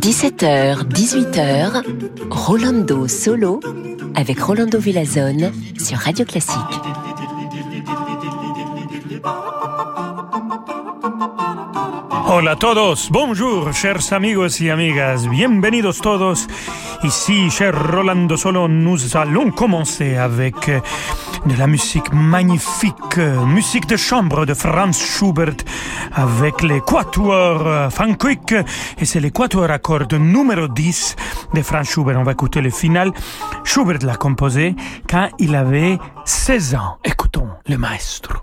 17h, 18h, Rolando Solo avec Rolando Villazone sur Radio Classique. Hola a todos, bonjour, chers amigos y amigas, bienvenidos todos. Ici, cher Rolando Solo, nous allons commencer avec de la musique magnifique, musique de chambre de Franz Schubert avec les quatuors Quick et c'est l'équateur à cordes numéro 10 de Franz Schubert. On va écouter le final. Schubert l'a composé quand il avait 16 ans. Écoutons le maestro.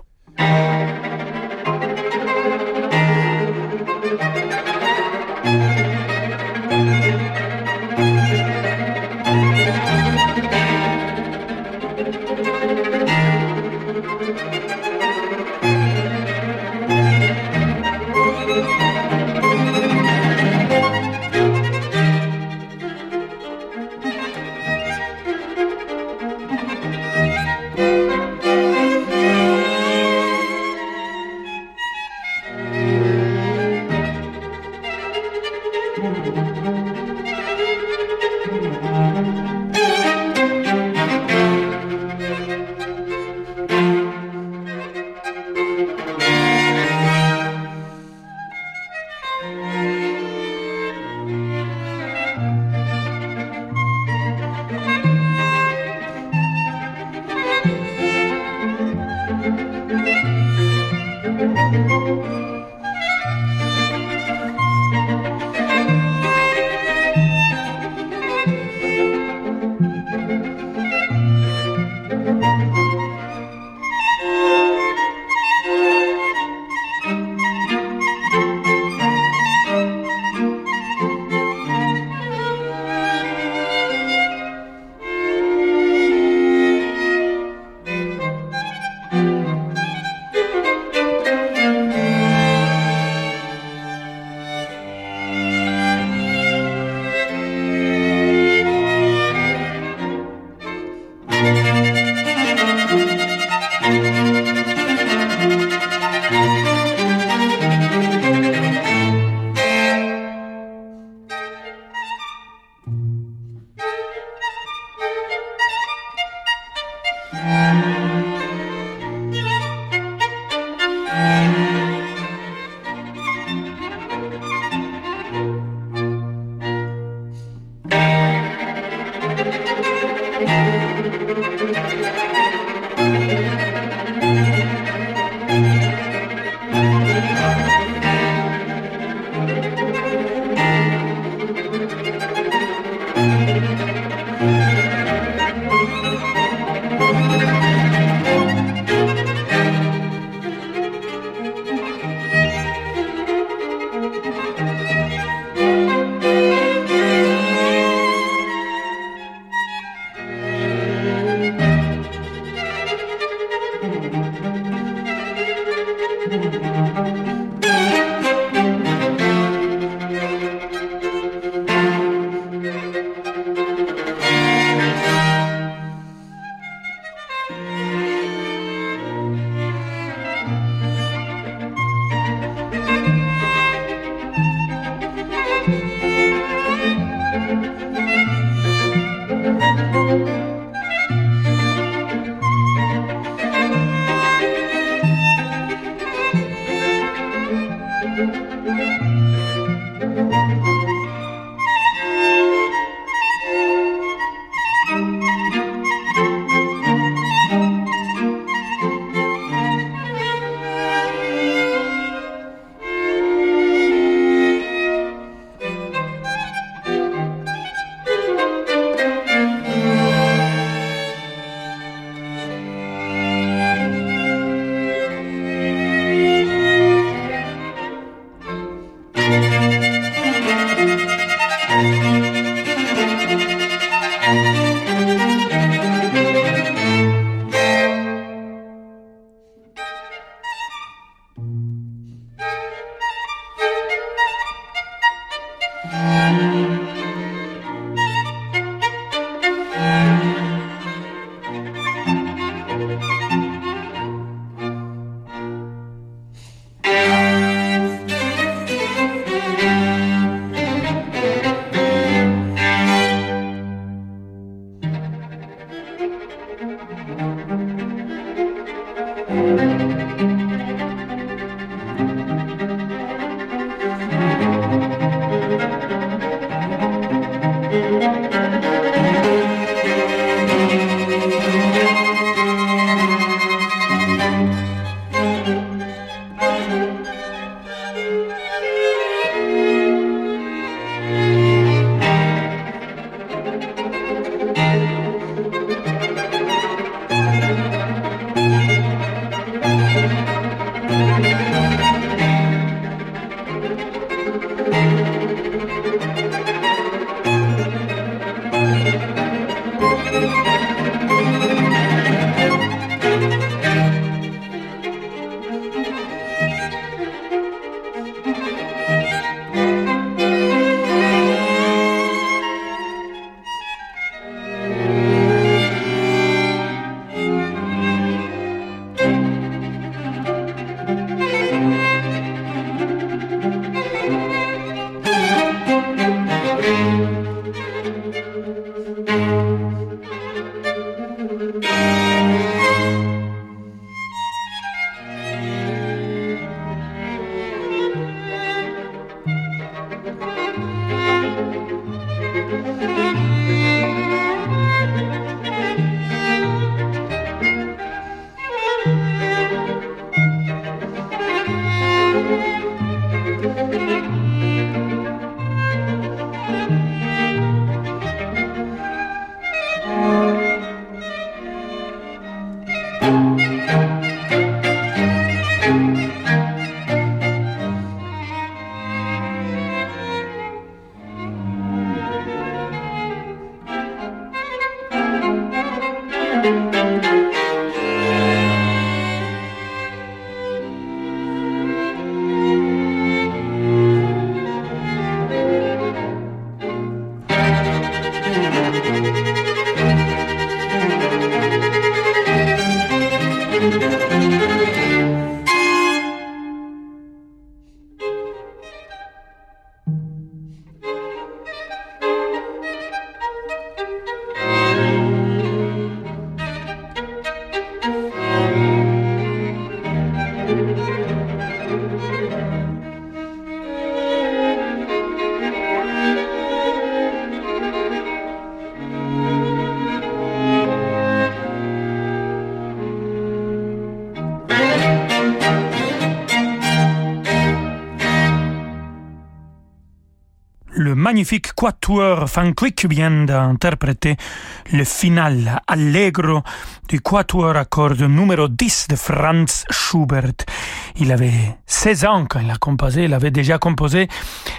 Magnifique quatuor Quick vient d'interpréter le final allegro du quatuor à cordes numéro 10 de Franz Schubert. Il avait 16 ans quand il a composé, il avait déjà composé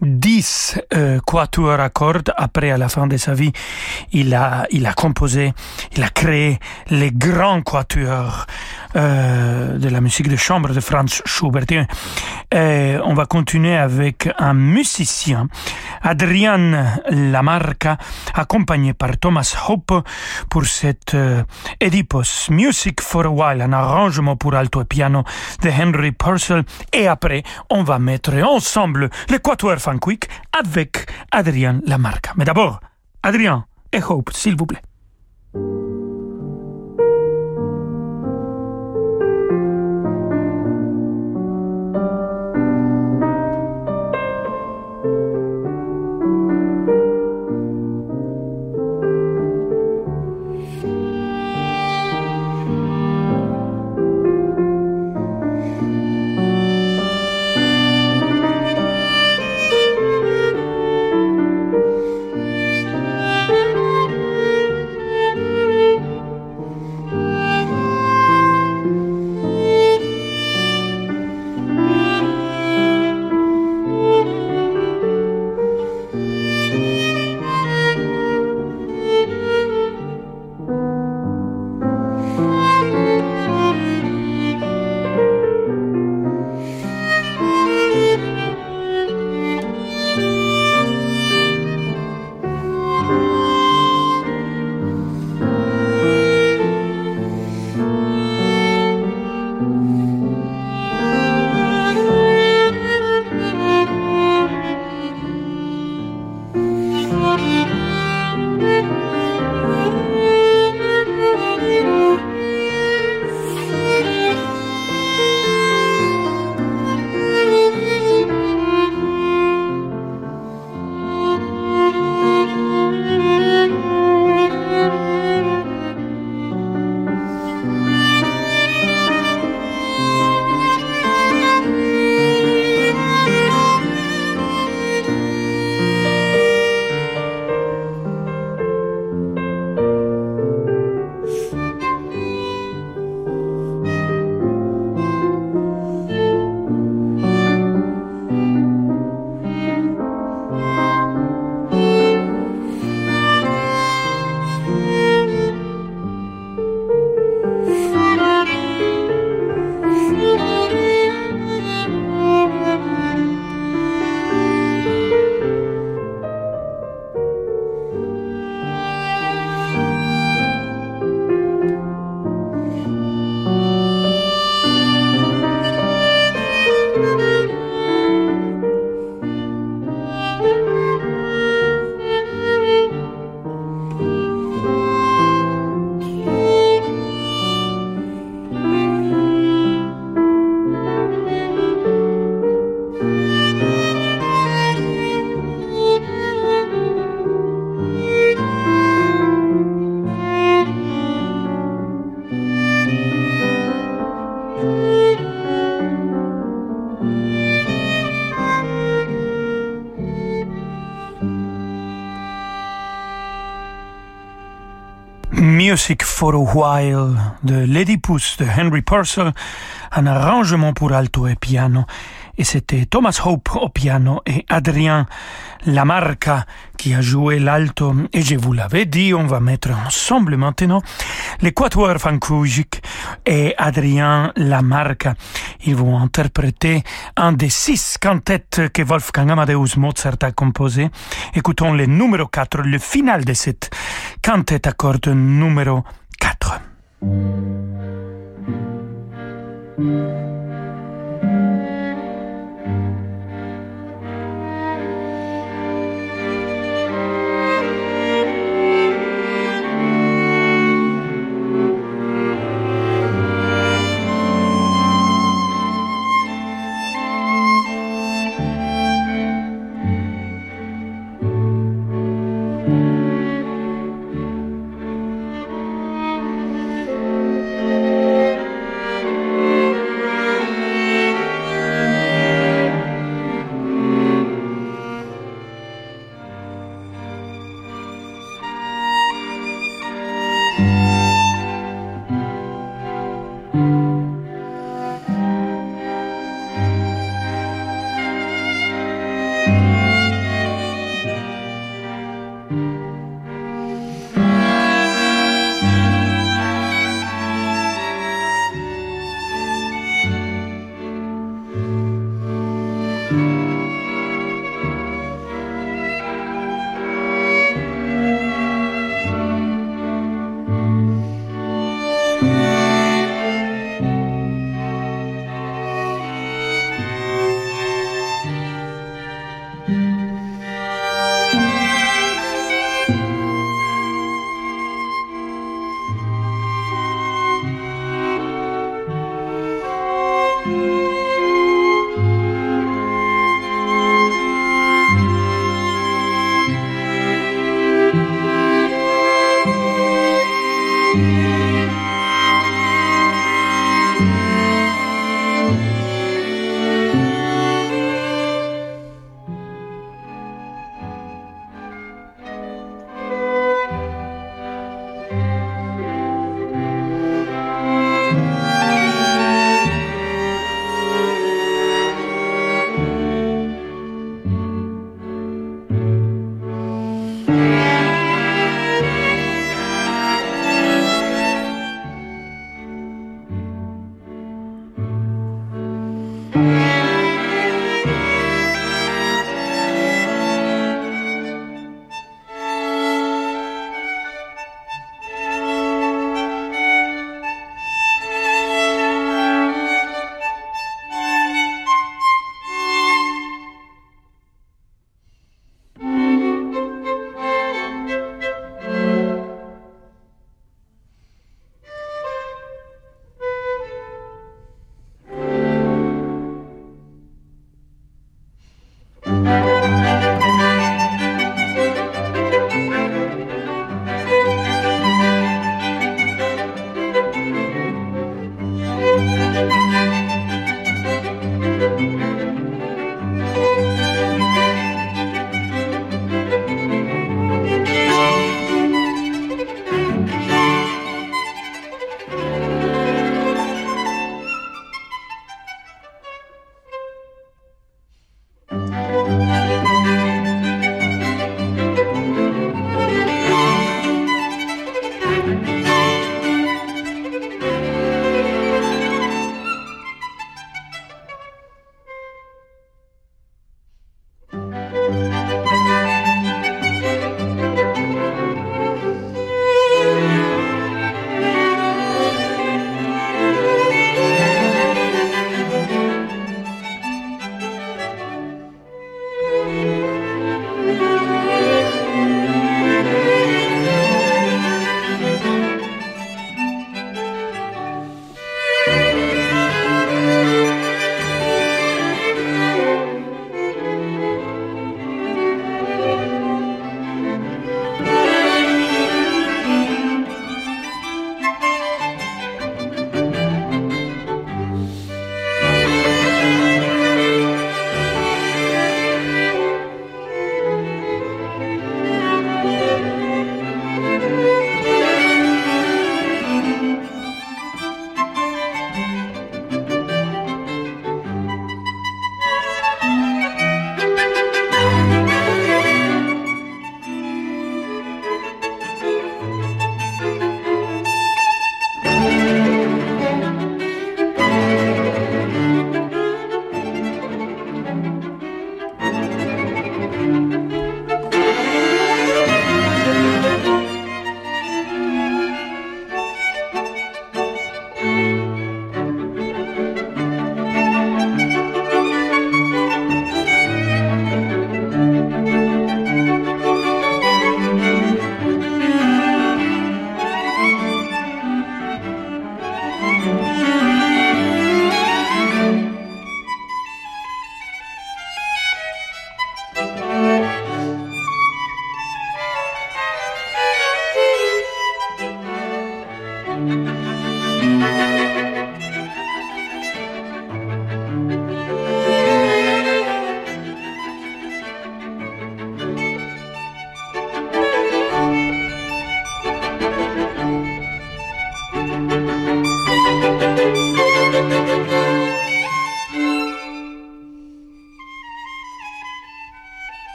10 euh, quatuors à cordes. Après, à la fin de sa vie, il a, il a composé, il a créé les grands quatuors euh, de la musique de chambre de Franz Schubert. Et on va continuer avec un musicien, Adrian Lamarca, accompagné par Thomas Hope pour cette euh, Oedipus Music for a While, un arrangement pour alto et piano de Henry Et après, on va mettre ensemble l'équateur Quick avec Adrian Lamarca. Mais d'abord, Adrian et Hope, s'il vous plaît. Music for a While de l'Oedipus de Henry Purcell, un arrangement pour alto et piano. Et c'était Thomas Hope au piano et Adrien Lamarca qui a joué l'alto. Et je vous l'avais dit, on va mettre ensemble maintenant les Quatuor Fankujic et Adrien Lamarca. Ils vont interpréter un des six cantettes que Wolfgang Amadeus Mozart a composé. Écoutons le numéro 4, le final de cette cantette à numéro 4.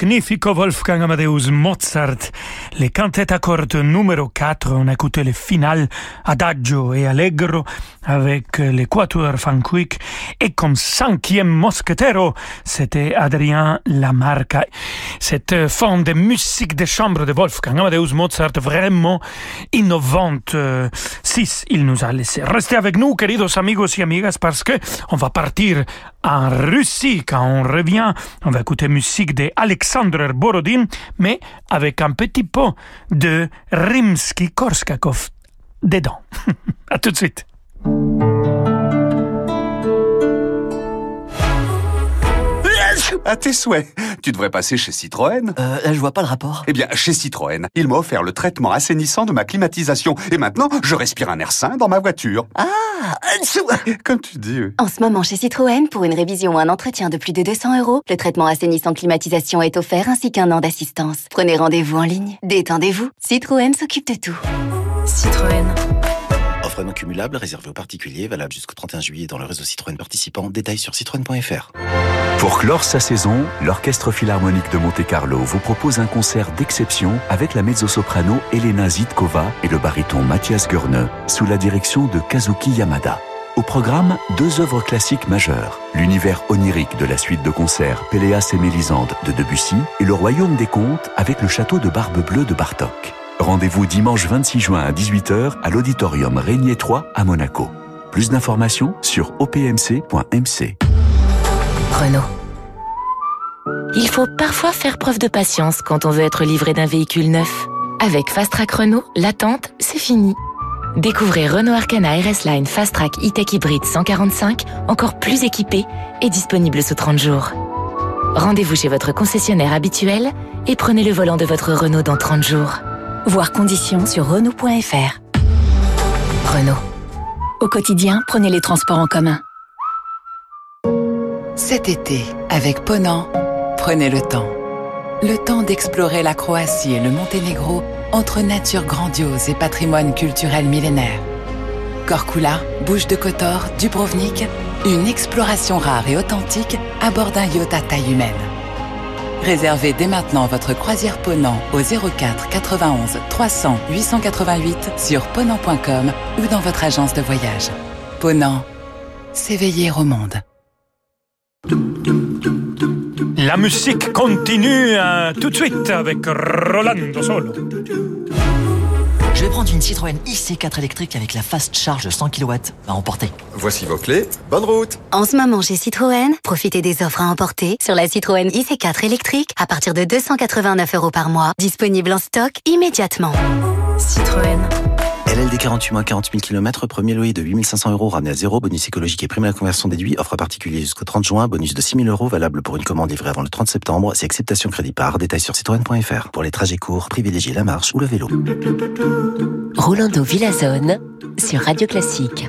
magnifico Wolfgang Amadeus Mozart, les cantates à cordes numéro 4, on a écouté le final Adagio et Allegro avec l'équateur Fanquick et comme cinquième moschetero, c'était Adrien Lamarca. Cette forme de musique de chambre de Wolfgang Amadeus Mozart vraiment innovante. Si, il nous a laissé. Restez avec nous, queridos amigos y amigas, parce que on va partir en Russie. Quand on revient, on va écouter musique de Alexander Borodin, mais avec un petit peu de Rimsky-Korskakov dedans. à tout de suite. À tes souhaits. Tu devrais passer chez Citroën. Euh, je vois pas le rapport. Eh bien, chez Citroën, il m'a offert le traitement assainissant de ma climatisation. Et maintenant, je respire un air sain dans ma voiture. Ah Comme tu dis. En ce moment, chez Citroën, pour une révision ou un entretien de plus de 200 euros, le traitement assainissant climatisation est offert ainsi qu'un an d'assistance. Prenez rendez-vous en ligne. Détendez-vous. Citroën s'occupe de tout. Citroën. Offre non cumulable réservée aux particuliers, valable jusqu'au 31 juillet dans le réseau Citroën participant. Détails sur citroën.fr. Pour clore sa saison, l'Orchestre Philharmonique de Monte-Carlo vous propose un concert d'exception avec la mezzo-soprano Elena Zitkova et le baryton Mathias Gurne sous la direction de Kazuki Yamada. Au programme, deux œuvres classiques majeures. L'univers onirique de la suite de concerts Péléas et Mélisande de Debussy et le royaume des contes avec le château de Barbe Bleue de Bartok. Rendez-vous dimanche 26 juin à 18h à l'auditorium Régnier 3 à Monaco. Plus d'informations sur opmc.mc. Renault. Il faut parfois faire preuve de patience quand on veut être livré d'un véhicule neuf. Avec Fast Track Renault, l'attente, c'est fini. Découvrez Renault Arcana RS Line Fast Track E-Tech Hybrid 145, encore plus équipé et disponible sous 30 jours. Rendez-vous chez votre concessionnaire habituel et prenez le volant de votre Renault dans 30 jours. Voir conditions sur Renault.fr. Renault. Au quotidien, prenez les transports en commun. Cet été, avec Ponant, prenez le temps. Le temps d'explorer la Croatie et le Monténégro entre nature grandiose et patrimoine culturel millénaire. Korkula, Bouche de Kotor, Dubrovnik, une exploration rare et authentique à bord d'un yacht à taille humaine. Réservez dès maintenant votre croisière Ponant au 04 91 300 888 sur ponant.com ou dans votre agence de voyage. Ponant, s'éveiller au monde. La musique continue hein, tout de suite avec Rolando Solo. Je vais prendre une Citroën IC4 électrique avec la fast charge de 100 kW à emporter. Voici vos clés. Bonne route. En ce moment chez Citroën, profitez des offres à emporter sur la Citroën IC4 électrique à partir de 289 euros par mois, disponible en stock immédiatement. Citroën. LLD 48 mois 40 000 km, premier loyer de 8500 euros ramené à zéro, bonus écologique et prime à la conversion déduit, offre particulier jusqu'au 30 juin, bonus de 6 000 euros valable pour une commande livrée avant le 30 septembre, c'est acceptation crédit par, détail sur citroën.fr. Pour les trajets courts, privilégiez la marche ou le vélo. Rolando Villazone sur Radio Classique.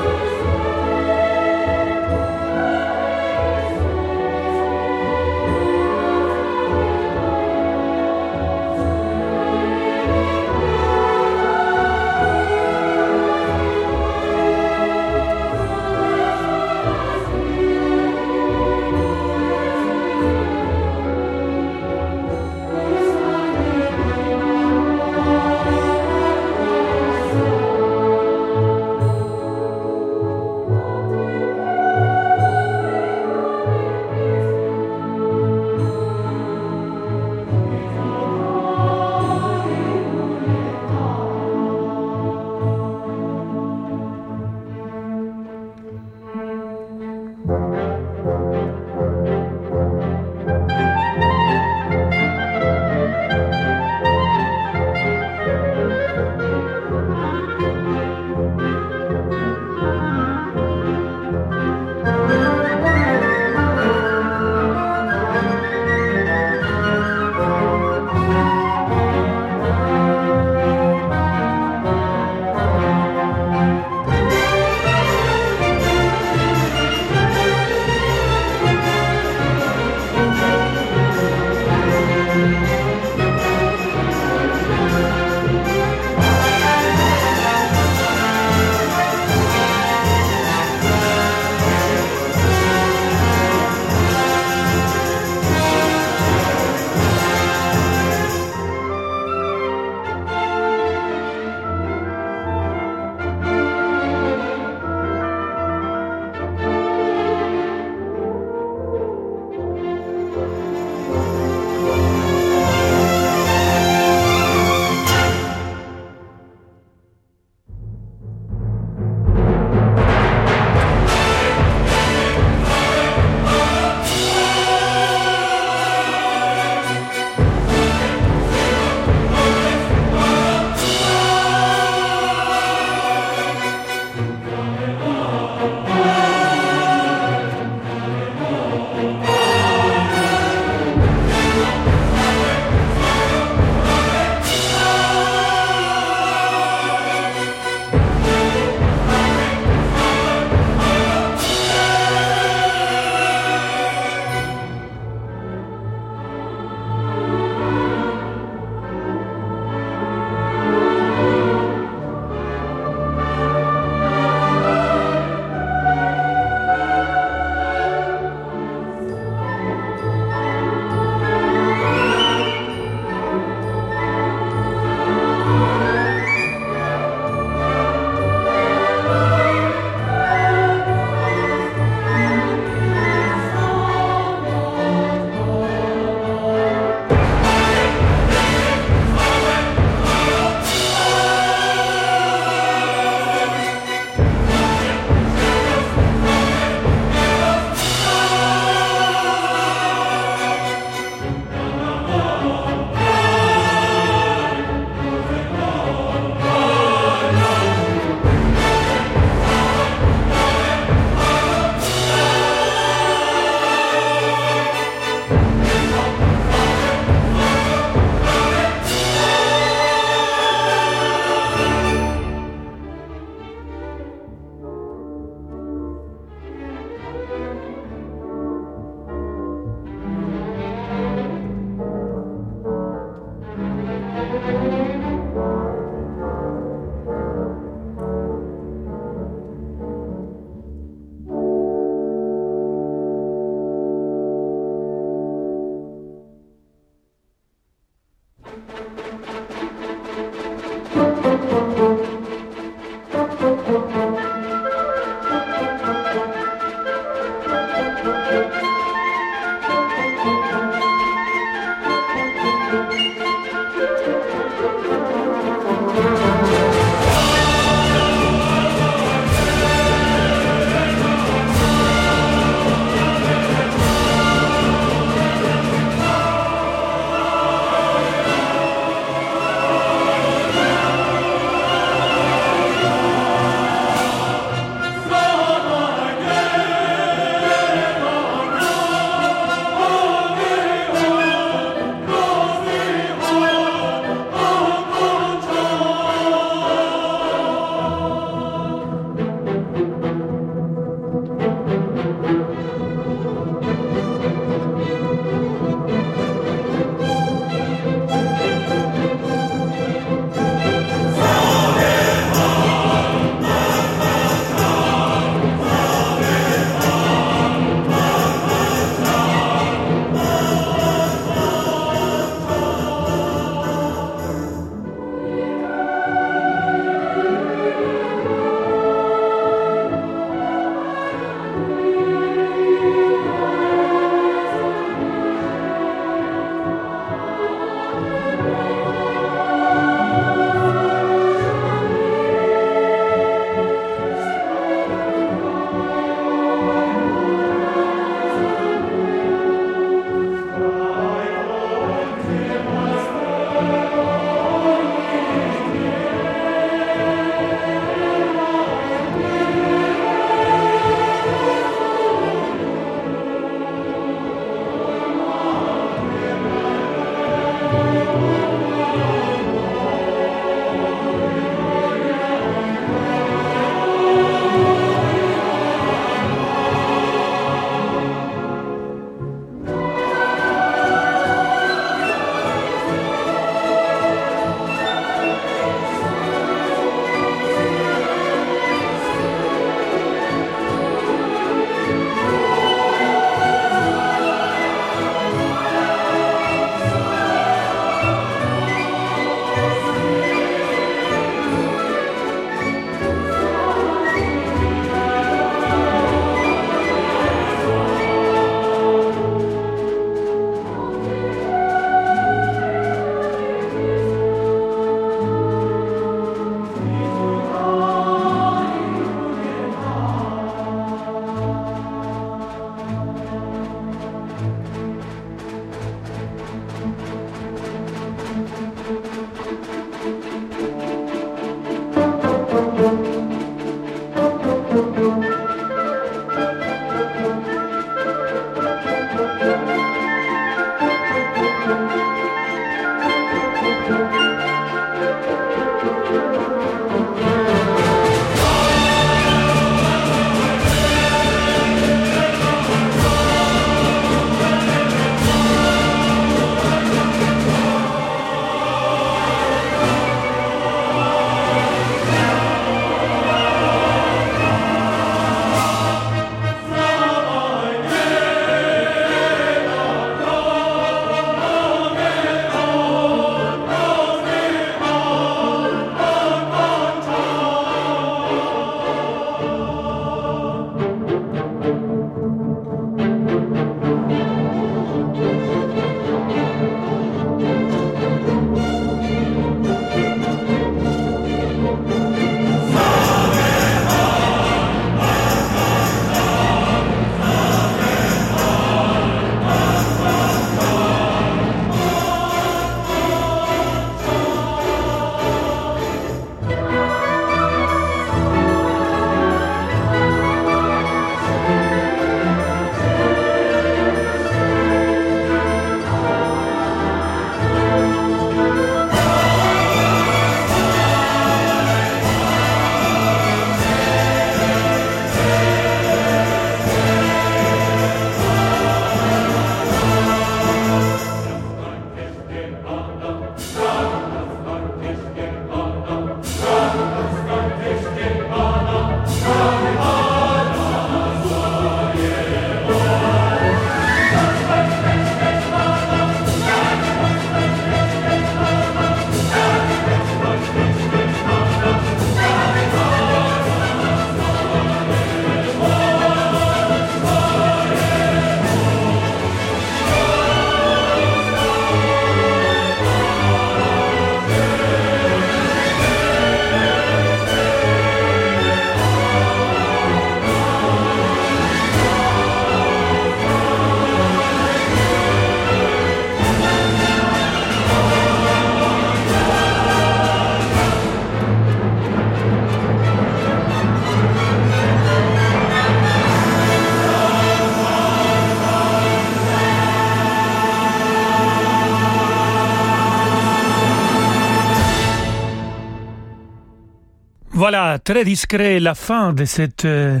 Très discret la fin de cette euh,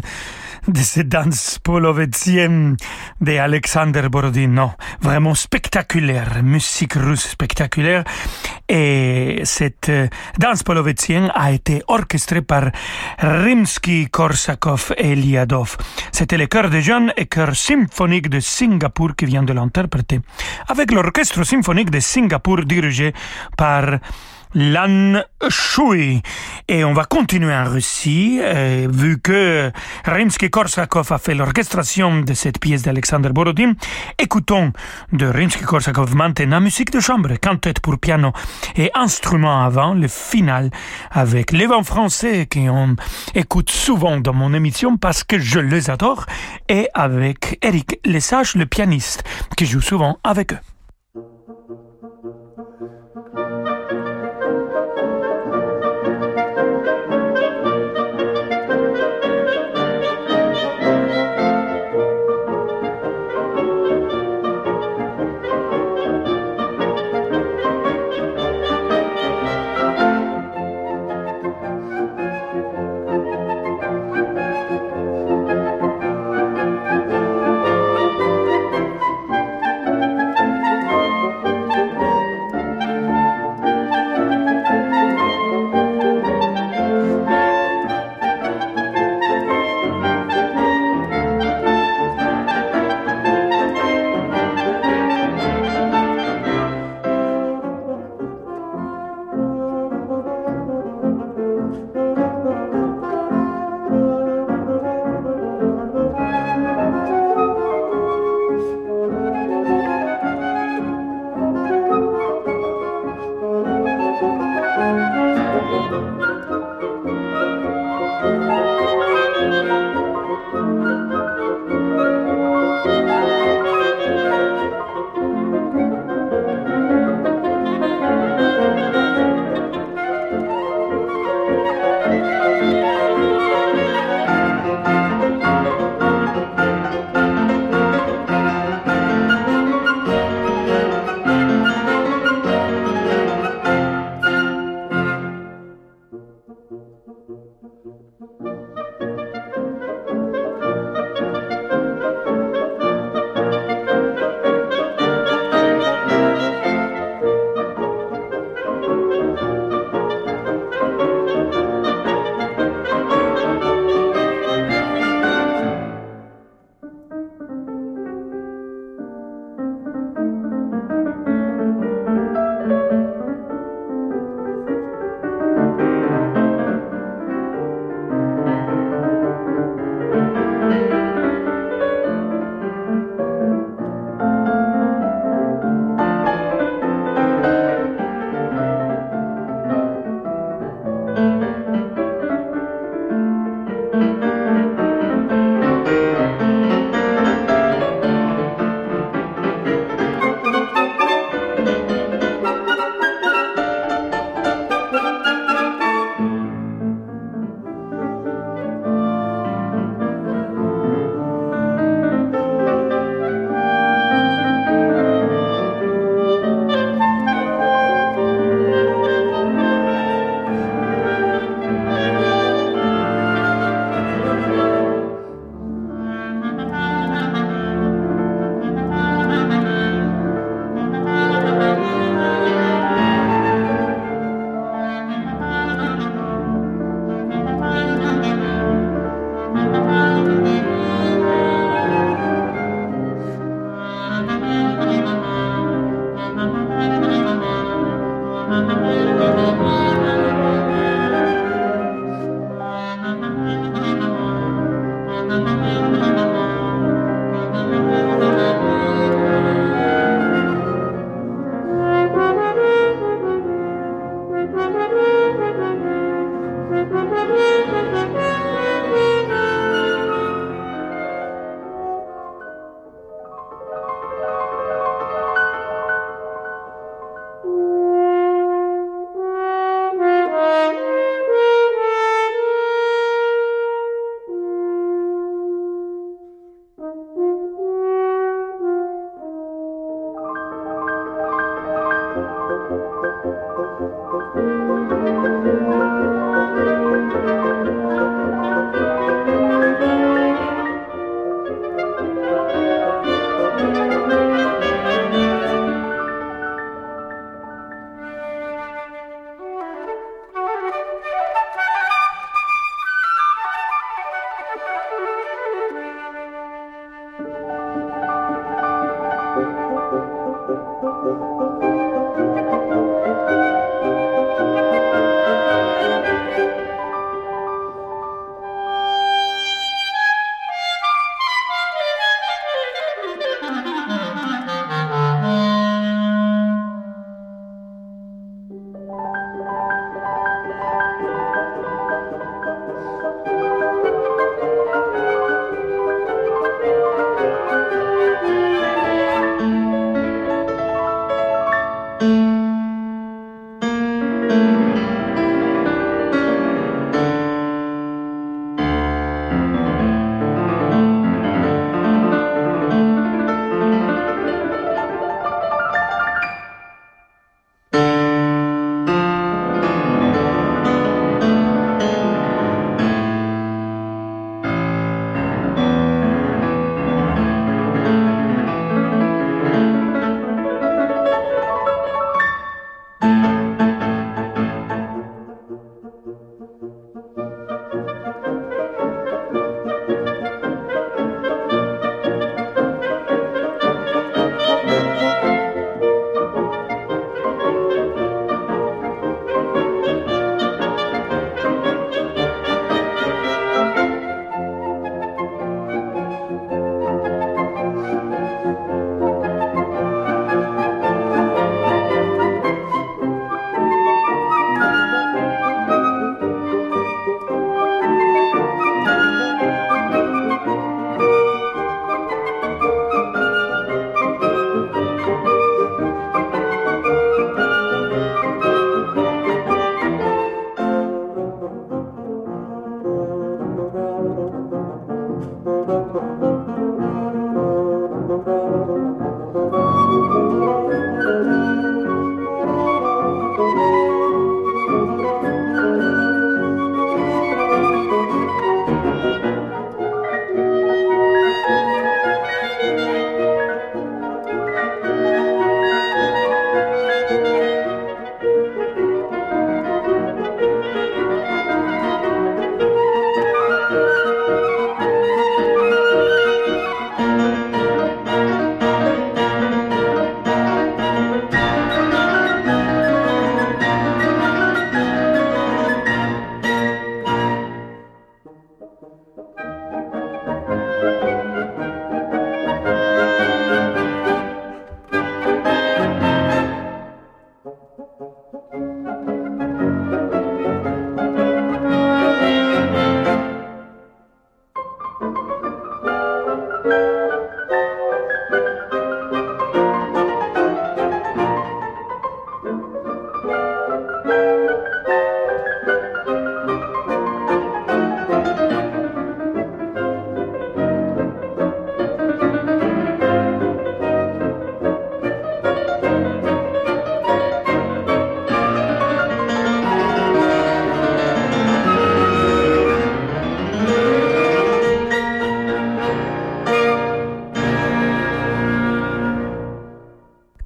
de cette danse polovétienne d'Alexander Borodin. Non, vraiment spectaculaire, musique russe spectaculaire. Et cette euh, danse polovétienne a été orchestrée par Rimsky-Korsakov et Liadov. C'était le chœur des jeunes et chœur symphonique de Singapour qui vient de l'interpréter. Avec l'orchestre symphonique de Singapour dirigé par Lan Shui. Et on va continuer en Russie, euh, vu que Rimsky-Korsakov a fait l'orchestration de cette pièce d'Alexander Borodin. Écoutons de Rimsky-Korsakov maintenant musique de chambre, cantate pour piano et instrument avant, le final avec les vents français qu'on écoute souvent dans mon émission parce que je les adore et avec Eric Lesage, le pianiste, qui joue souvent avec eux.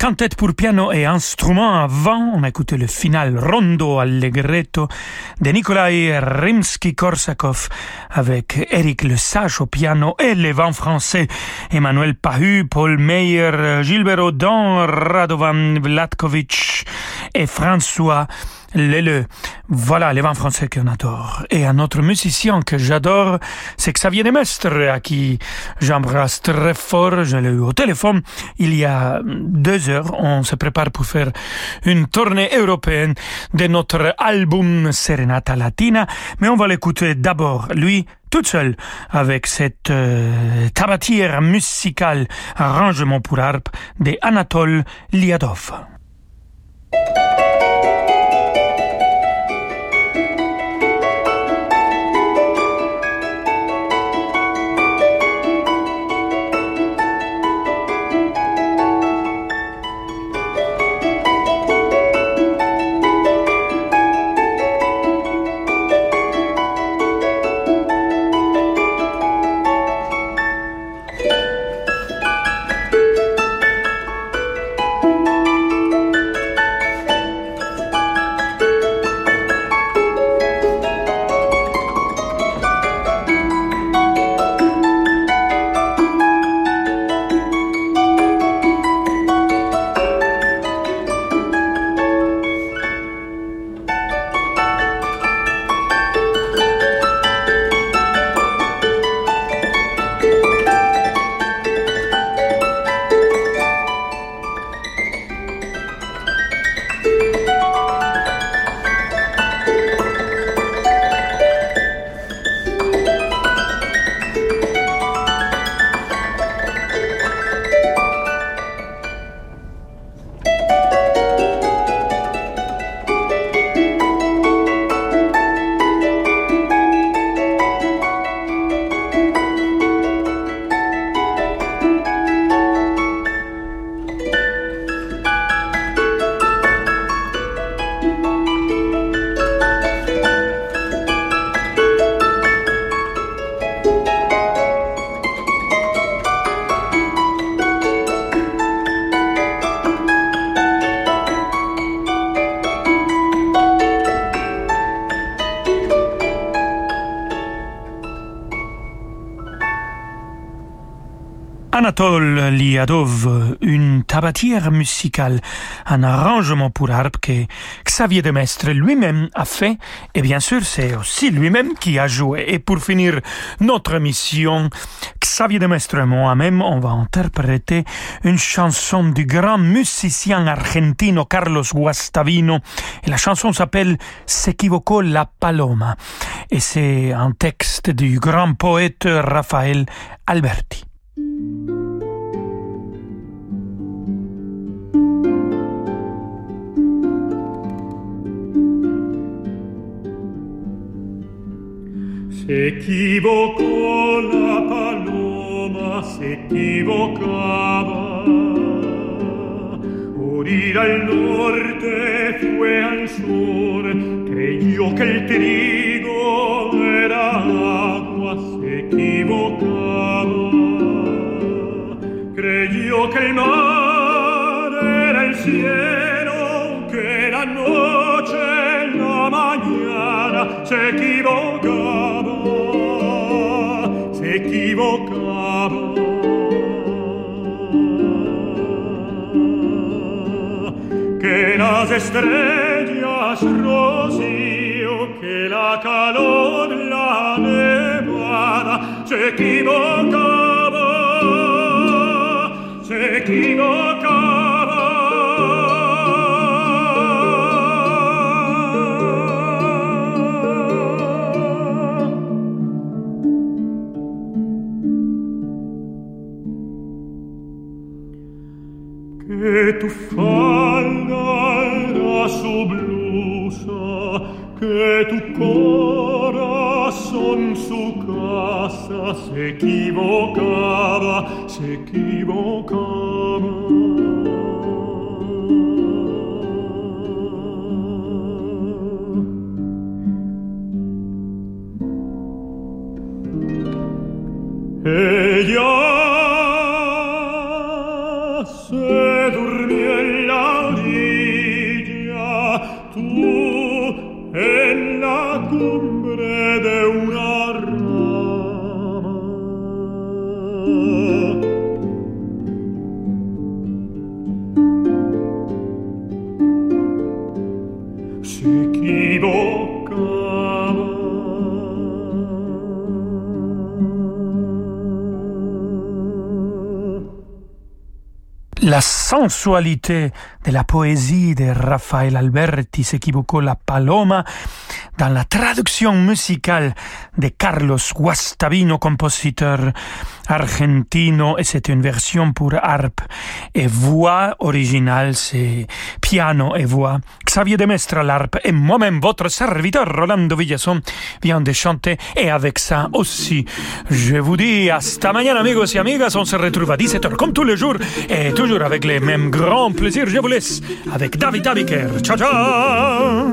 Quintet pour piano et instruments avant, on a écouté le final Rondo Allegretto de Nikolai Rimsky-Korsakov avec Eric Le Sage au piano et les vents français Emmanuel Pahu, Paul Meyer, Gilbert Audin, Radovan Vlatkovic et François Lele. Voilà les vins français qu'on adore. Et un autre musicien que j'adore, c'est Xavier Demestre, à qui j'embrasse très fort. Je l'ai eu au téléphone il y a deux heures. On se prépare pour faire une tournée européenne de notre album Serenata Latina. Mais on va l'écouter d'abord, lui, toute seule, avec cette euh, tabatière musicale arrangement pour harpe de Anatole Liadov. Anatole Liadov, une tabatière musicale, un arrangement pour harpe que Xavier de Mestre lui-même a fait, et bien sûr c'est aussi lui-même qui a joué. Et pour finir notre mission, Xavier de Mestre et moi-même, on va interpréter une chanson du grand musicien argentino Carlos Guastavino, et la chanson s'appelle S'equivocó la paloma, et c'est un texte du grand poète Raphaël Alberti. Se equivocó la paloma, se equivocaba. Morir al norte fue al sur, creyó que el trigo era agua, se equivocaba. Creyó que el mar era el cielo, que la noche la mañana se equivocaba, se equivocaba. Que las estrellas rocío, que la calor, la nevada, se equivocaba, se equivocaba. Tu corazón su casa se equivocaba, se equivocaba. Sensualité de la poésie de Rafael Alberti s'équivoquò la Paloma dans la traduction musicale de Carlos Guastavino, compositeur argentino, et c'est une version pour harpe et voix originale, c'est piano et voix. Xavier Demestre à l'harpe et moi-même, votre serviteur Rolando Villasson, vient de chanter et avec ça aussi, je vous dis hasta mañana amigos et amigas, on se retrouve à 17h comme tous les jours et toujours avec les mêmes grands plaisirs, je vous laisse avec David Abiker. Ciao ciao